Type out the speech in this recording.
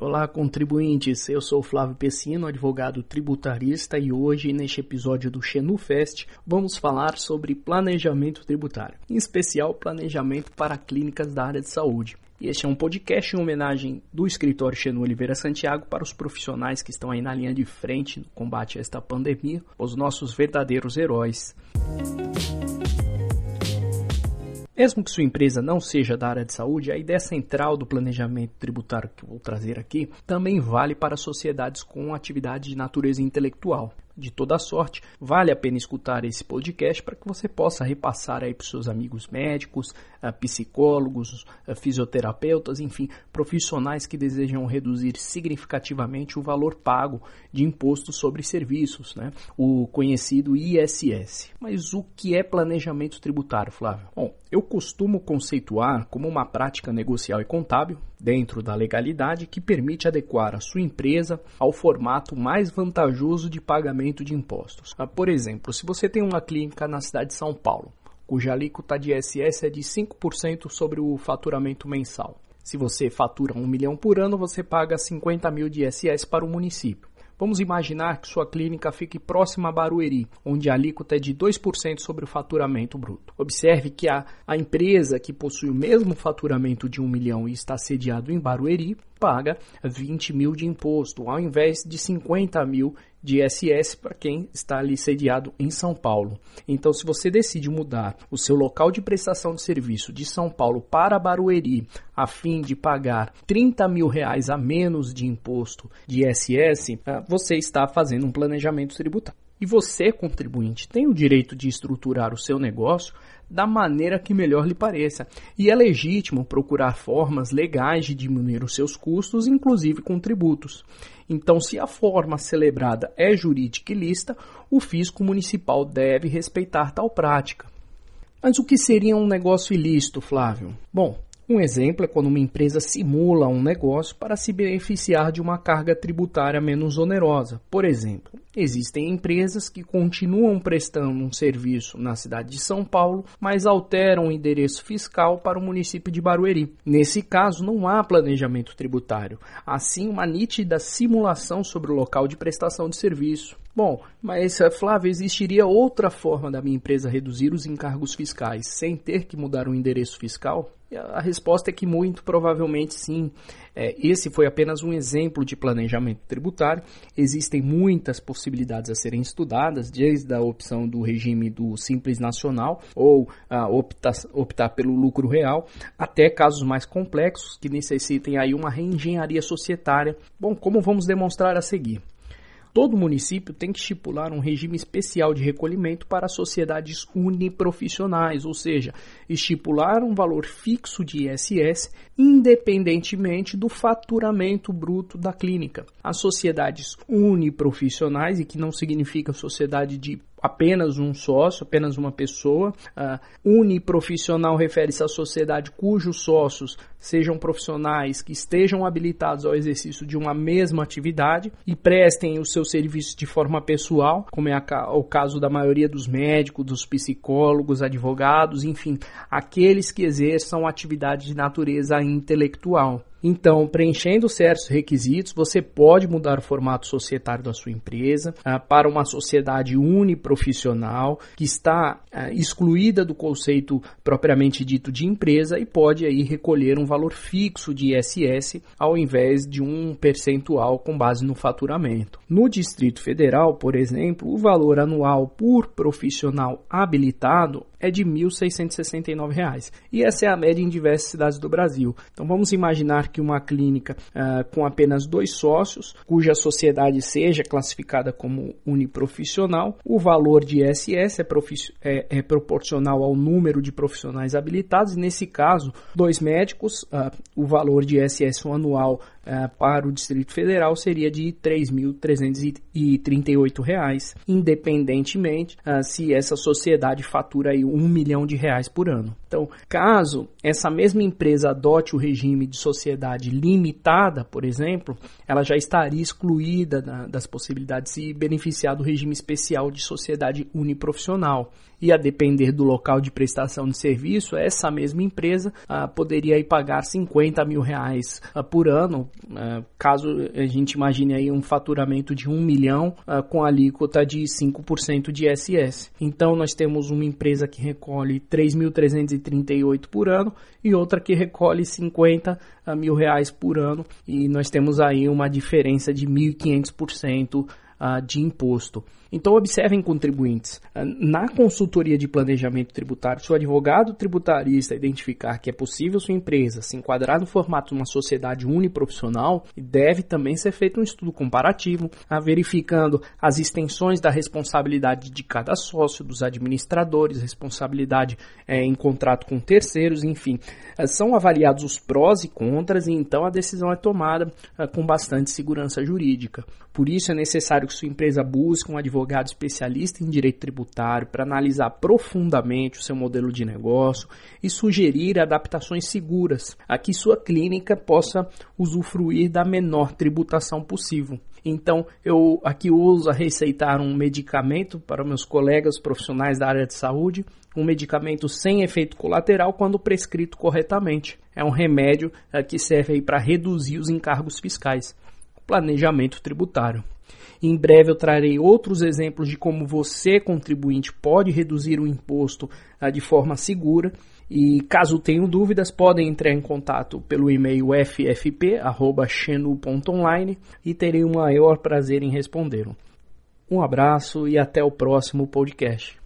Olá, contribuintes. Eu sou Flávio Pessino, advogado tributarista, e hoje, neste episódio do Xenufest, vamos falar sobre planejamento tributário, em especial planejamento para clínicas da área de saúde. Este é um podcast em homenagem do escritório Xenu Oliveira Santiago para os profissionais que estão aí na linha de frente no combate a esta pandemia, os nossos verdadeiros heróis. Mesmo que sua empresa não seja da área de saúde, a ideia central do planejamento tributário que vou trazer aqui também vale para sociedades com atividade de natureza intelectual de toda sorte, vale a pena escutar esse podcast para que você possa repassar aí para seus amigos médicos, ah, psicólogos, ah, fisioterapeutas, enfim, profissionais que desejam reduzir significativamente o valor pago de imposto sobre serviços, né? o conhecido ISS. Mas o que é planejamento tributário, Flávio? Bom, eu costumo conceituar como uma prática negocial e contábil, dentro da legalidade, que permite adequar a sua empresa ao formato mais vantajoso de pagamento de impostos. Ah, por exemplo, se você tem uma clínica na cidade de São Paulo, cuja alíquota de ISS é de 5% sobre o faturamento mensal. Se você fatura 1 milhão por ano, você paga 50 mil de ISS para o município. Vamos imaginar que sua clínica fique próxima a Barueri, onde a alíquota é de 2% sobre o faturamento bruto. Observe que a, a empresa que possui o mesmo faturamento de 1 milhão e está sediado em Barueri paga 20 mil de imposto, ao invés de 50 mil de ISS para quem está ali sediado em São Paulo. Então, se você decide mudar o seu local de prestação de serviço de São Paulo para Barueri, a fim de pagar 30 mil reais a menos de imposto de ISS, ah, você está fazendo um planejamento tributário. E você, contribuinte, tem o direito de estruturar o seu negócio da maneira que melhor lhe pareça. E é legítimo procurar formas legais de diminuir os seus custos, inclusive com tributos. Então, se a forma celebrada é jurídica e lista, o fisco municipal deve respeitar tal prática. Mas o que seria um negócio ilícito, Flávio? Bom, um exemplo é quando uma empresa simula um negócio para se beneficiar de uma carga tributária menos onerosa. Por exemplo, existem empresas que continuam prestando um serviço na cidade de São Paulo, mas alteram o endereço fiscal para o município de Barueri. Nesse caso, não há planejamento tributário, assim uma nítida simulação sobre o local de prestação de serviço. Bom, mas Flávio, existiria outra forma da minha empresa reduzir os encargos fiscais sem ter que mudar o endereço fiscal? A resposta é que muito provavelmente sim. É, esse foi apenas um exemplo de planejamento tributário. Existem muitas possibilidades a serem estudadas, desde a opção do regime do Simples Nacional ou ah, optar, optar pelo lucro real, até casos mais complexos que necessitem aí uma reengenharia societária. Bom, como vamos demonstrar a seguir? Todo município tem que estipular um regime especial de recolhimento para sociedades uniprofissionais, ou seja, estipular um valor fixo de ISS independentemente do faturamento bruto da clínica. As sociedades uniprofissionais, e que não significa sociedade de apenas um sócio, apenas uma pessoa. Uh, uniprofissional refere-se à sociedade cujos sócios sejam profissionais que estejam habilitados ao exercício de uma mesma atividade e prestem o seu serviço de forma pessoal, como é o caso da maioria dos médicos, dos psicólogos, advogados, enfim, aqueles que exerçam atividade de natureza intelectual. Então, preenchendo certos requisitos, você pode mudar o formato societário da sua empresa ah, para uma sociedade uniprofissional que está ah, excluída do conceito propriamente dito de empresa e pode aí recolher um valor fixo de ISS ao invés de um percentual com base no faturamento. No Distrito Federal, por exemplo, o valor anual por profissional habilitado é de R$ 1.669. E essa é a média em diversas cidades do Brasil. Então vamos imaginar que uma clínica uh, com apenas dois sócios, cuja sociedade seja classificada como uniprofissional, o valor de ISS é, é, é proporcional ao número de profissionais habilitados. Nesse caso, dois médicos, uh, o valor de ISS anual uh, para o Distrito Federal seria de R$ 3.338, independentemente se essa sociedade fatura aí um milhão de reais por ano. Então, caso essa mesma empresa adote o regime de sociedade limitada, por exemplo, ela já estaria excluída das possibilidades de se beneficiar do regime especial de sociedade uniprofissional e a depender do local de prestação de serviço, essa mesma empresa ah, poderia aí pagar 50 mil reais ah, por ano, ah, caso a gente imagine aí um faturamento de 1 milhão ah, com alíquota de 5% de ISS. Então nós temos uma empresa que recolhe 3.338 por ano e outra que recolhe 50 ah, mil reais por ano e nós temos aí uma diferença de 1.500% ah, de imposto. Então, observem contribuintes. Ah, na consultoria de planejamento tributário, se o advogado tributarista identificar que é possível sua empresa se enquadrar no formato de uma sociedade uniprofissional, deve também ser feito um estudo comparativo, ah, verificando as extensões da responsabilidade de cada sócio, dos administradores, responsabilidade é, em contrato com terceiros, enfim. Ah, são avaliados os prós e contras e então a decisão é tomada com bastante segurança jurídica. Por isso é necessário que sua empresa busque um advogado advogado especialista em direito tributário para analisar profundamente o seu modelo de negócio e sugerir adaptações seguras a que sua clínica possa usufruir da menor tributação possível. Então, eu aqui uso a receitar um medicamento para meus colegas profissionais da área de saúde, um medicamento sem efeito colateral quando prescrito corretamente. É um remédio é, que serve para reduzir os encargos fiscais. Planejamento tributário. Em breve eu trarei outros exemplos de como você, contribuinte, pode reduzir o imposto uh, de forma segura. E caso tenham dúvidas, podem entrar em contato pelo e-mail ffp.xenu.online e terei o maior prazer em responder. Um abraço e até o próximo podcast.